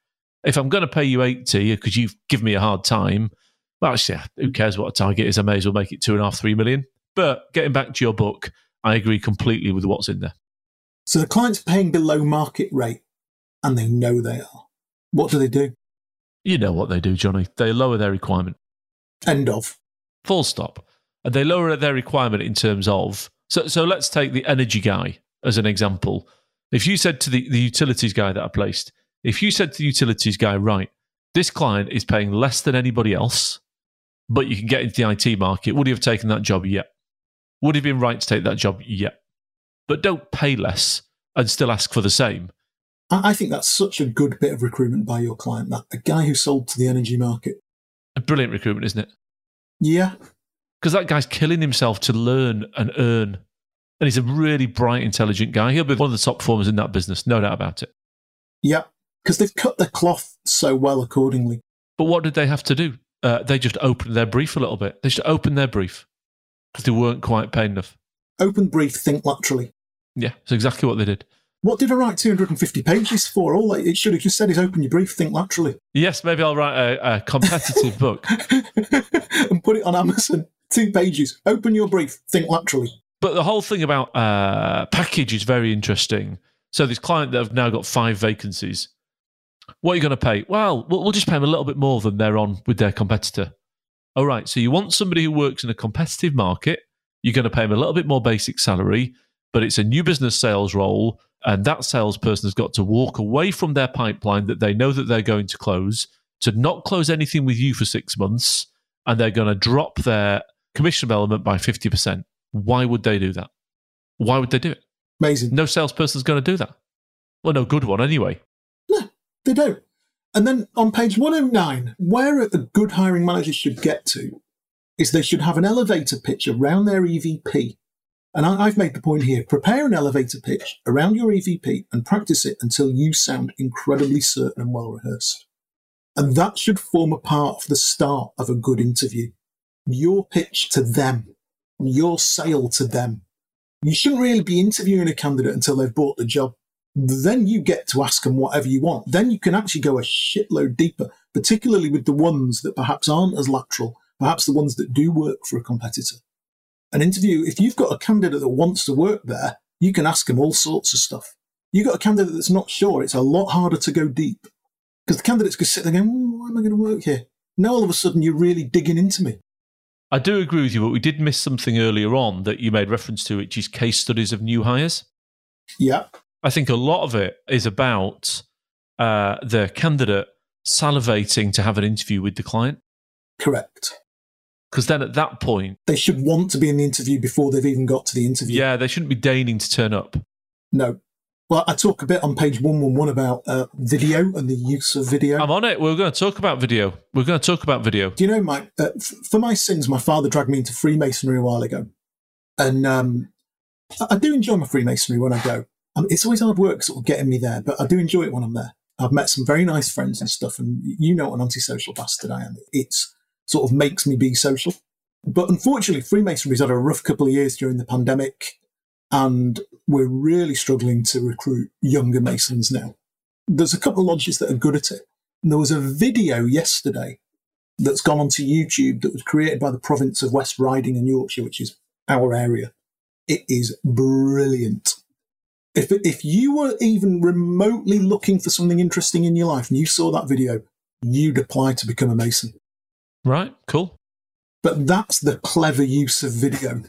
if I'm going to pay you 80 because you've given me a hard time, well, actually, who cares what a target is? I may as well make it two and a half, three million. But getting back to your book, I agree completely with what's in there. So the client's paying below market rate and they know they are. What do they do? You know what they do, Johnny. They lower their requirement. End of. Full stop. And they lower their requirement in terms of. So, so let's take the energy guy as an example. If you said to the, the utilities guy that I placed, if you said to the utilities guy, right, this client is paying less than anybody else, but you can get into the IT market, would he have taken that job? Yet. Would he have been right to take that job? Yet. But don't pay less and still ask for the same. I think that's such a good bit of recruitment by your client. That a guy who sold to the energy market. A brilliant recruitment, isn't it? Yeah. Because that guy's killing himself to learn and earn. And he's a really bright, intelligent guy. He'll be one of the top performers in that business, no doubt about it. Yeah. Because they've cut their cloth so well accordingly. But what did they have to do? Uh, they just opened their brief a little bit. They just opened their brief because they weren't quite paid enough. Open brief, think laterally. Yeah, that's exactly what they did. What did I write 250 pages for? All it should have just said is open your brief, think laterally. Yes, maybe I'll write a, a competitive book and put it on Amazon. Two pages. Open your brief, think laterally. But the whole thing about uh, package is very interesting. So this client that have now got five vacancies. What are you going to pay? Well, we'll just pay them a little bit more than they're on with their competitor. All right. So you want somebody who works in a competitive market. You're going to pay them a little bit more basic salary, but it's a new business sales role and that salesperson has got to walk away from their pipeline that they know that they're going to close to not close anything with you for six months, and they're going to drop their commission element by 50%. Why would they do that? Why would they do it? Amazing. No salesperson's going to do that. Well, no good one anyway. No, they don't. And then on page 109, where a good hiring manager should get to is they should have an elevator pitch around their EVP. And I, have made the point here prepare an elevator pitch around your EVP and practice it until you sound incredibly certain and well rehearsed. And that should form a part of the start of a good interview. Your pitch to them, your sale to them. You shouldn't really be interviewing a candidate until they've bought the job. Then you get to ask them whatever you want. Then you can actually go a shitload deeper, particularly with the ones that perhaps aren't as lateral, perhaps the ones that do work for a competitor. An interview, if you've got a candidate that wants to work there, you can ask them all sorts of stuff. You've got a candidate that's not sure, it's a lot harder to go deep. Because the candidates could sit there going, why am I going to work here? Now all of a sudden you're really digging into me. I do agree with you, but we did miss something earlier on that you made reference to, which is case studies of new hires. Yeah. I think a lot of it is about uh, the candidate salivating to have an interview with the client. Correct. Because then at that point, they should want to be in the interview before they've even got to the interview. Yeah, they shouldn't be deigning to turn up. No. Well, I talk a bit on page 111 about uh, video and the use of video. I'm on it. We're going to talk about video. We're going to talk about video. Do you know, Mike, uh, f- for my sins, my father dragged me into Freemasonry a while ago. And um, I do enjoy my Freemasonry when I go. I mean, it's always hard work sort of getting me there, but I do enjoy it when I'm there. I've met some very nice friends and stuff, and you know what an antisocial bastard I am. It's sort of makes me be social. But unfortunately, Freemasonry's had a rough couple of years during the pandemic and we're really struggling to recruit younger Masons now. There's a couple of lodges that are good at it. There was a video yesterday that's gone onto YouTube that was created by the province of West Riding in Yorkshire, which is our area. It is brilliant. If, if you were even remotely looking for something interesting in your life and you saw that video, you'd apply to become a Mason. Right, cool. But that's the clever use of video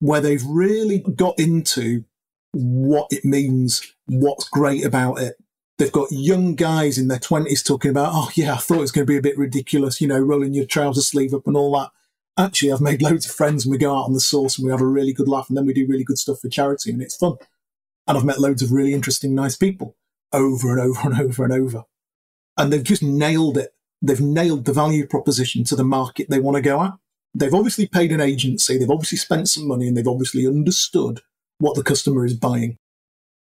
where they've really got into what it means, what's great about it. They've got young guys in their 20s talking about, oh, yeah, I thought it was going to be a bit ridiculous, you know, rolling your trouser sleeve up and all that. Actually, I've made loads of friends and we go out on the sauce and we have a really good laugh and then we do really good stuff for charity and it's fun. And I've met loads of really interesting, nice people over and over and over and over. And they've just nailed it. They've nailed the value proposition to the market they want to go at they've obviously paid an agency, they've obviously spent some money, and they've obviously understood what the customer is buying.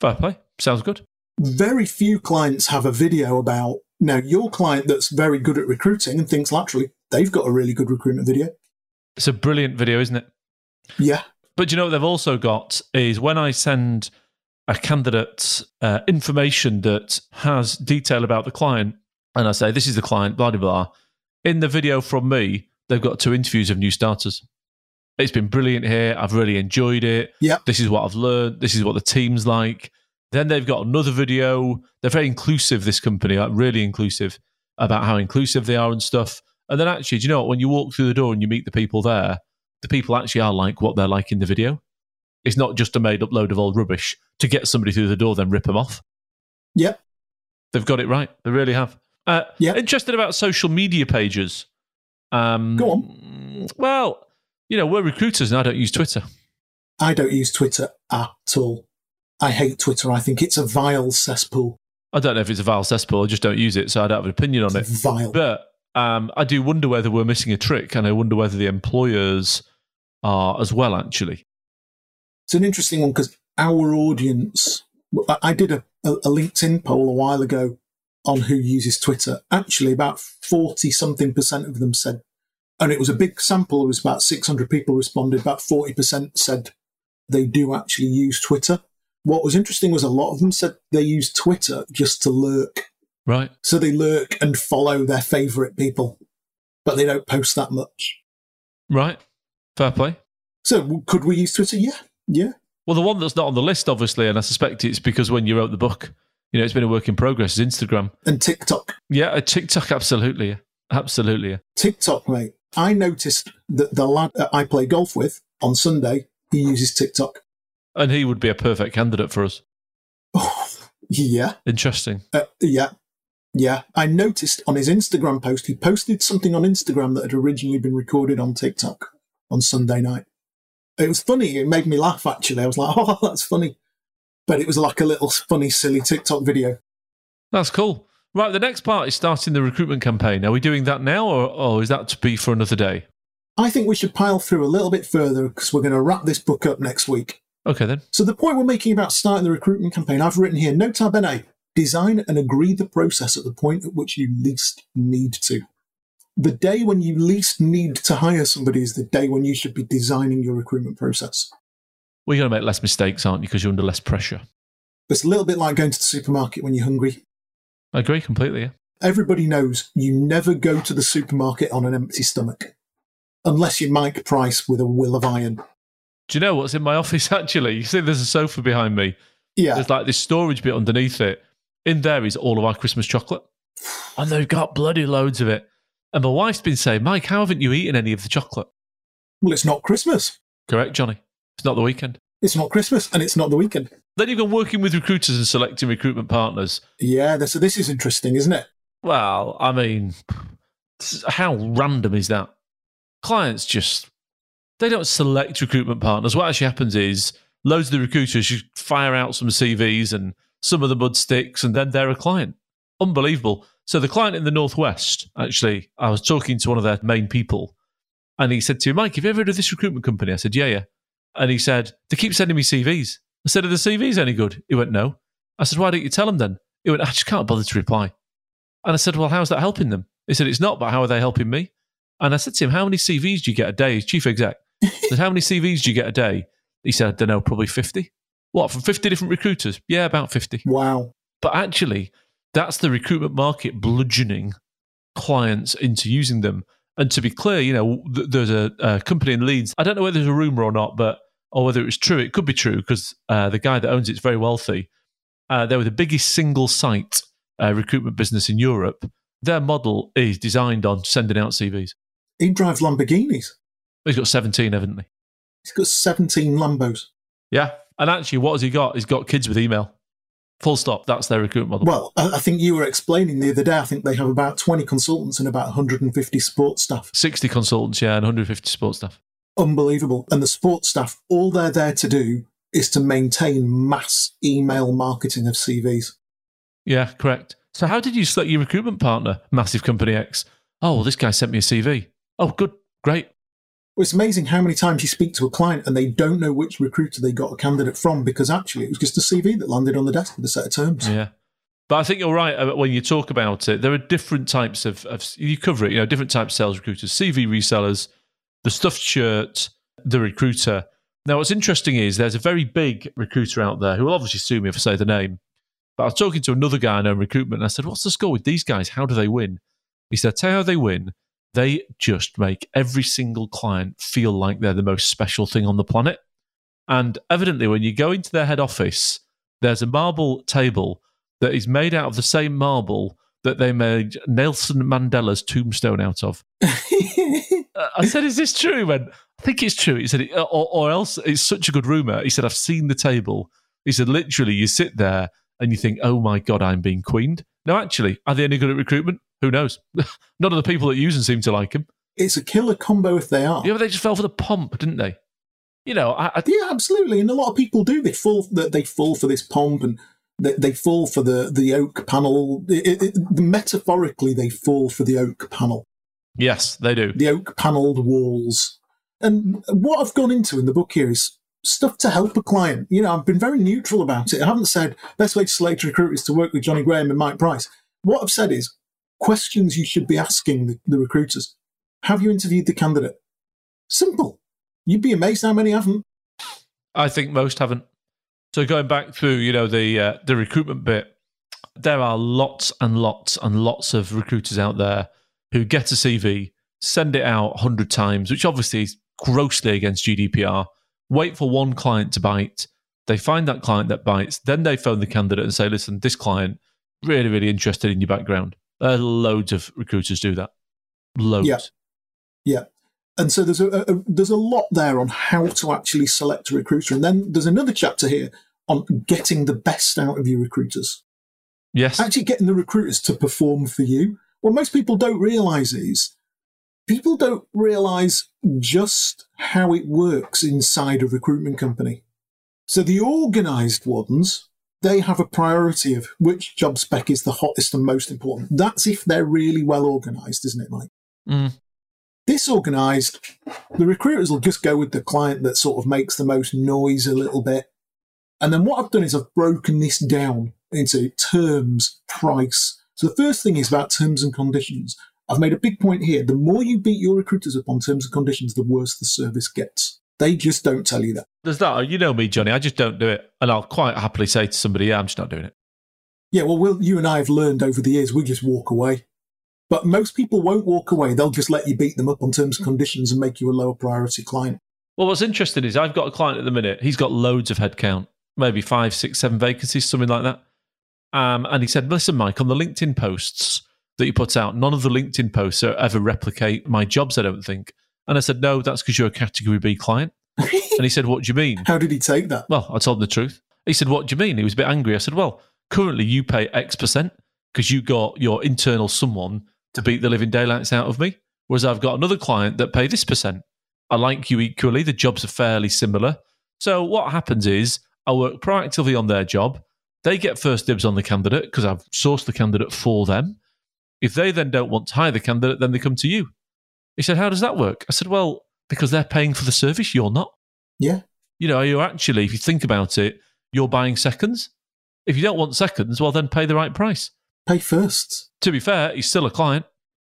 Fair play. Sounds good. Very few clients have a video about now your client that's very good at recruiting and thinks laterally, they've got a really good recruitment video. It's a brilliant video, isn't it? Yeah. But you know what they've also got is when I send a candidate uh, information that has detail about the client, and I say, this is the client, blah, blah, blah. In the video from me, they've got two interviews of new starters. It's been brilliant here. I've really enjoyed it. Yeah. This is what I've learned. This is what the team's like. Then they've got another video. They're very inclusive, this company, like really inclusive about how inclusive they are and stuff. And then actually, do you know what? When you walk through the door and you meet the people there, the people actually are like what they're like in the video. It's not just a made up load of old rubbish to get somebody through the door, then rip them off. Yep. They've got it right. They really have. Uh, yeah. Interested about social media pages. Um, Go on. Well, you know, we're recruiters and I don't use Twitter. I don't use Twitter at all. I hate Twitter. I think it's a vile cesspool. I don't know if it's a vile cesspool. I just don't use it, so I don't have an opinion on it's it. Vile. But um, I do wonder whether we're missing a trick, and I wonder whether the employers are as well. Actually, it's an interesting one because our audience. I did a, a LinkedIn poll a while ago on who uses Twitter. Actually, about 40 something percent of them said, and it was a big sample, it was about 600 people responded, about 40% said they do actually use Twitter. What was interesting was a lot of them said they use Twitter just to lurk. Right. So they lurk and follow their favorite people, but they don't post that much. Right. Fair play. So could we use Twitter? Yeah. Yeah. Well, the one that's not on the list, obviously, and I suspect it's because when you wrote the book, you know, it's been a work in progress. Is Instagram and TikTok? Yeah, TikTok, absolutely, absolutely. TikTok, mate. I noticed that the lad that I play golf with on Sunday, he uses TikTok, and he would be a perfect candidate for us. Oh, yeah. Interesting. Uh, yeah. Yeah, I noticed on his Instagram post, he posted something on Instagram that had originally been recorded on TikTok on Sunday night. It was funny. It made me laugh, actually. I was like, oh, that's funny but it was like a little funny, silly TikTok video. That's cool. Right, the next part is starting the recruitment campaign. Are we doing that now, or, or is that to be for another day? I think we should pile through a little bit further because we're going to wrap this book up next week. Okay, then. So the point we're making about starting the recruitment campaign, I've written here, nota bene, design and agree the process at the point at which you least need to. The day when you least need to hire somebody is the day when you should be designing your recruitment process. Well, you're going to make less mistakes, aren't you? Because you're under less pressure. It's a little bit like going to the supermarket when you're hungry. I agree completely, yeah. Everybody knows you never go to the supermarket on an empty stomach. Unless you're Mike Price with a will of iron. Do you know what's in my office, actually? You see, there's a sofa behind me. Yeah. There's like this storage bit underneath it. In there is all of our Christmas chocolate. And they've got bloody loads of it. And my wife's been saying, Mike, how haven't you eaten any of the chocolate? Well, it's not Christmas. Correct, Johnny. It's not the weekend. It's not Christmas and it's not the weekend. Then you've gone working with recruiters and selecting recruitment partners. Yeah, this, this is interesting, isn't it? Well, I mean, how random is that? Clients just, they don't select recruitment partners. What actually happens is loads of the recruiters you fire out some CVs and some of the mud sticks and then they're a client. Unbelievable. So the client in the Northwest, actually, I was talking to one of their main people and he said to me, Mike, have you ever heard of this recruitment company? I said, yeah, yeah. And he said, they keep sending me CVs. I said, are the CVs any good? He went, no. I said, why don't you tell them then? He went, I just can't bother to reply. And I said, well, how's that helping them? He said, it's not, but how are they helping me? And I said to him, how many CVs do you get a day? He's chief exec. I said, how many CVs do you get a day? He said, I don't know, probably 50. What, from 50 different recruiters? Yeah, about 50. Wow. But actually, that's the recruitment market bludgeoning clients into using them. And to be clear, you know, th- there's a, a, company in Leeds. I don't know whether there's a rumor or not, but or whether it was true. It could be true because uh, the guy that owns it's very wealthy. Uh, they were the biggest single site uh, recruitment business in Europe. Their model is designed on sending out CVs. He drives Lamborghinis. He's got 17, evidently. He's got 17 Lambos. Yeah. And actually, what has he got? He's got kids with email. Full stop. That's their recruitment model. Well, I think you were explaining the other day, I think they have about 20 consultants and about 150 sports staff. 60 consultants, yeah, and 150 sports staff. Unbelievable. And the sports staff, all they're there to do is to maintain mass email marketing of CVs. Yeah, correct. So, how did you select your recruitment partner, Massive Company X? Oh, well, this guy sent me a CV. Oh, good, great. Well, it's amazing how many times you speak to a client and they don't know which recruiter they got a candidate from because actually it was just a CV that landed on the desk with a set of terms. Yeah. But I think you're right uh, when you talk about it. There are different types of, of you cover it, you know, different types of sales recruiters, CV resellers, the stuffed shirt, the recruiter. Now, what's interesting is there's a very big recruiter out there who will obviously sue me if I say the name. But I was talking to another guy I know in recruitment and I said, What's the score with these guys? How do they win? He said, Tell you how they win. They just make every single client feel like they're the most special thing on the planet. And evidently, when you go into their head office, there's a marble table that is made out of the same marble that they made Nelson Mandela's tombstone out of. Uh, I said, "Is this true?" When I think it's true. He said, uh, or, "Or else it's such a good rumor." He said, "I've seen the table." He said, "Literally, you sit there and you think, oh my god, I'm being queened." No, actually, are they any good at recruitment? Who knows? None of the people that use them seem to like him. It's a killer combo if they are. Yeah, but they just fell for the pomp, didn't they? You know, I, I, yeah, absolutely, and a lot of people do. They fall. that They fall for this pomp and they, they fall for the, the oak panel. It, it, metaphorically, they fall for the oak panel. Yes, they do. The oak panelled walls. And what I've gone into in the book here is stuff to help a client. You know, I've been very neutral about it. I haven't said best way to select a recruit is to work with Johnny Graham and Mike Price. What I've said is questions you should be asking the, the recruiters. Have you interviewed the candidate? Simple. You'd be amazed how many haven't. I think most haven't. So going back through, you know, the uh, the recruitment bit, there are lots and lots and lots of recruiters out there who get a CV, send it out 100 times, which obviously is grossly against GDPR, wait for one client to bite. They find that client that bites, then they phone the candidate and say, listen, this client, really, really interested in your background. Uh, loads of recruiters do that. Loads. Yeah. Yeah. And so there's a, a, there's a lot there on how to actually select a recruiter, and then there's another chapter here on getting the best out of your recruiters. Yes, actually getting the recruiters to perform for you. What most people don't realize is people don't realize just how it works inside a recruitment company. So the organized ones they have a priority of which job spec is the hottest and most important. That's if they're really well organized, isn't it, Mike? Mm. Disorganized, the recruiters will just go with the client that sort of makes the most noise a little bit. And then what I've done is I've broken this down into terms, price. So the first thing is about terms and conditions. I've made a big point here. The more you beat your recruiters up on terms and conditions, the worse the service gets. They just don't tell you that. There's that. You know me, Johnny. I just don't do it. And I'll quite happily say to somebody, yeah, I'm just not doing it. Yeah, well, we'll you and I have learned over the years, we just walk away. But most people won't walk away. They'll just let you beat them up on terms and conditions and make you a lower priority client. Well, what's interesting is I've got a client at the minute. He's got loads of headcount, maybe five, six, seven vacancies, something like that. Um, and he said, listen, Mike, on the LinkedIn posts that you put out, none of the LinkedIn posts ever replicate my jobs, I don't think. And I said, no, that's because you're a category B client. and he said, what do you mean? How did he take that? Well, I told him the truth. He said, what do you mean? He was a bit angry. I said, well, currently you pay X percent because you got your internal someone to beat the living daylights out of me. Whereas I've got another client that pay this percent. I like you equally. The jobs are fairly similar. So what happens is I work proactively on their job. They get first dibs on the candidate because I've sourced the candidate for them. If they then don't want to hire the candidate, then they come to you. He said, How does that work? I said, Well, because they're paying for the service, you're not. Yeah. You know, you're actually, if you think about it, you're buying seconds. If you don't want seconds, well, then pay the right price. Pay first. To be fair, he's still a client.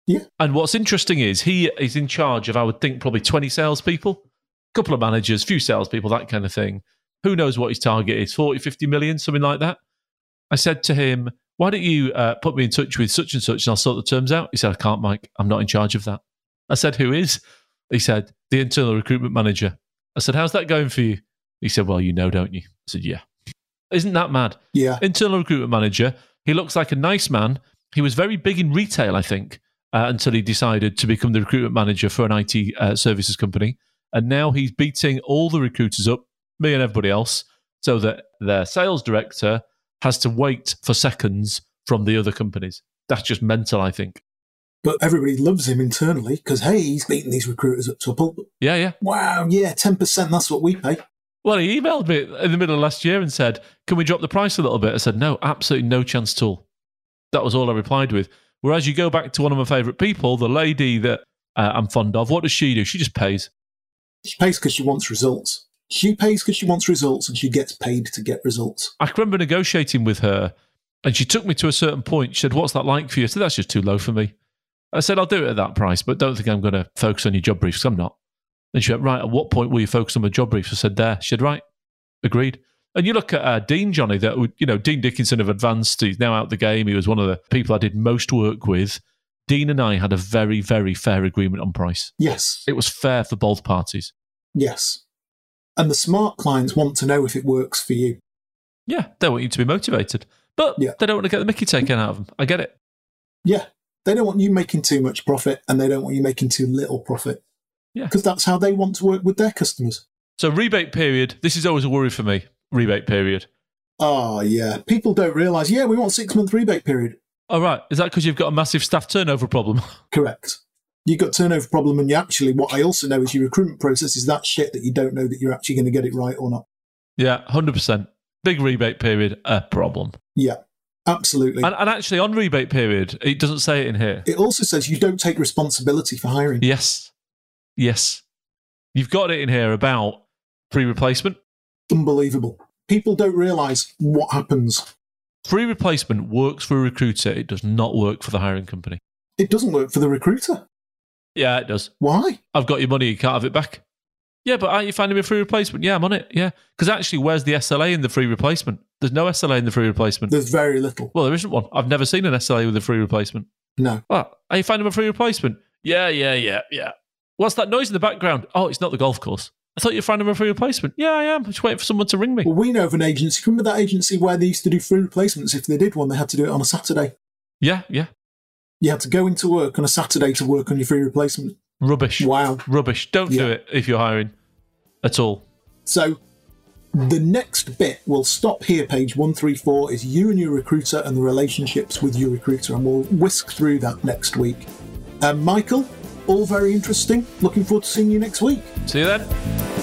Yeah. And what's interesting is he is in charge of, I would think, probably 20 salespeople, a couple of managers, few salespeople, that kind of thing. Who knows what his target is? 40, 50 million, something like that. I said to him, why don't you uh, put me in touch with such and such and I'll sort the terms out? He said, I can't, Mike. I'm not in charge of that. I said, who is? He said, the internal recruitment manager. I said, how's that going for you? He said, well, you know, don't you? I said, yeah. Isn't that mad? Yeah. Internal recruitment manager. He looks like a nice man. He was very big in retail, I think, uh, until he decided to become the recruitment manager for an IT uh, services company. And now he's beating all the recruiters up, me and everybody else, so that their sales director has to wait for seconds from the other companies. That's just mental, I think. But everybody loves him internally because, hey, he's beating these recruiters up to a pulp. Yeah, yeah. Wow, yeah, 10%, that's what we pay. Well, he emailed me in the middle of last year and said, Can we drop the price a little bit? I said, No, absolutely no chance at all. That was all I replied with. Whereas you go back to one of my favourite people, the lady that uh, I'm fond of, what does she do? She just pays. She pays because she wants results. She pays because she wants results and she gets paid to get results. I can remember negotiating with her and she took me to a certain point. She said, What's that like for you? I said, That's just too low for me. I said, I'll do it at that price, but don't think I'm going to focus on your job briefs. I'm not. And she went, Right, at what point will you focus on my job briefs? I said, There. She said, Right, agreed. And you look at uh, Dean Johnny, that would- you know, Dean Dickinson of Advanced, he's now out the game. He was one of the people I did most work with. Dean and I had a very, very fair agreement on price. Yes, It was fair for both parties. yes. And the smart clients want to know if it works for you. Yeah, they want you to be motivated, but Yeah. they don't want to get the Mickey taken out of them. I get it. Yeah, they don't want you making too much profit and they don't want you making too little profit. Yeah. Because that's how they want to work with their customers. So rebate period. This is always a worry for me. Rebate period. Oh, yeah. People don't realize, yeah, we want six month rebate period. All right. Is that because you've got a massive staff turnover problem? Correct. You've got turnover problem, and you actually, what I also know is your recruitment process is that shit that you don't know that you're actually going to get it right or not. yeah, hundred percent. Big rebate period. A problem. Yeah, absolutely. And, and actually, on rebate period, it doesn't say it in here. it also says you don't take responsibility for hiring. Yes. Yes. You've got it in here about free replacement. Unbelievable. People don't realize what happens. Free replacement works for a recruiter. It does not work for the hiring company. It doesn't work for the recruiter. Yeah, it does. Why? I've got your money. You can't have it back. Yeah, but aren't you finding me a free replacement? Yeah, I'm on it. Yeah. Because actually, where's the SLA in the free replacement? There's no SLA in the free replacement. There's very little. well, there isn't one. I've never seen an SLA with a free replacement. No. What? Are you finding a free replacement? Yeah, yeah, yeah, yeah. What's that noise in the background? Oh, it's not the golf course. I thought you were finding a free replacement. Yeah, I am. I'm Just waiting for someone to ring me. Well, we know of an agency. Remember that agency where they used to do free replacements? If they did one, they had to do it on a Saturday. Yeah, yeah. You had to go into work on a Saturday to work on your free replacement. Rubbish. Wow. Rubbish. Don't do it if you're hiring at all. So the next bit will stop here. Page 134 is you and your recruiter and the relationships with your recruiter. And we'll whisk through that next week. Um, Michael, all very interesting. Looking forward to seeing you next week. See you then.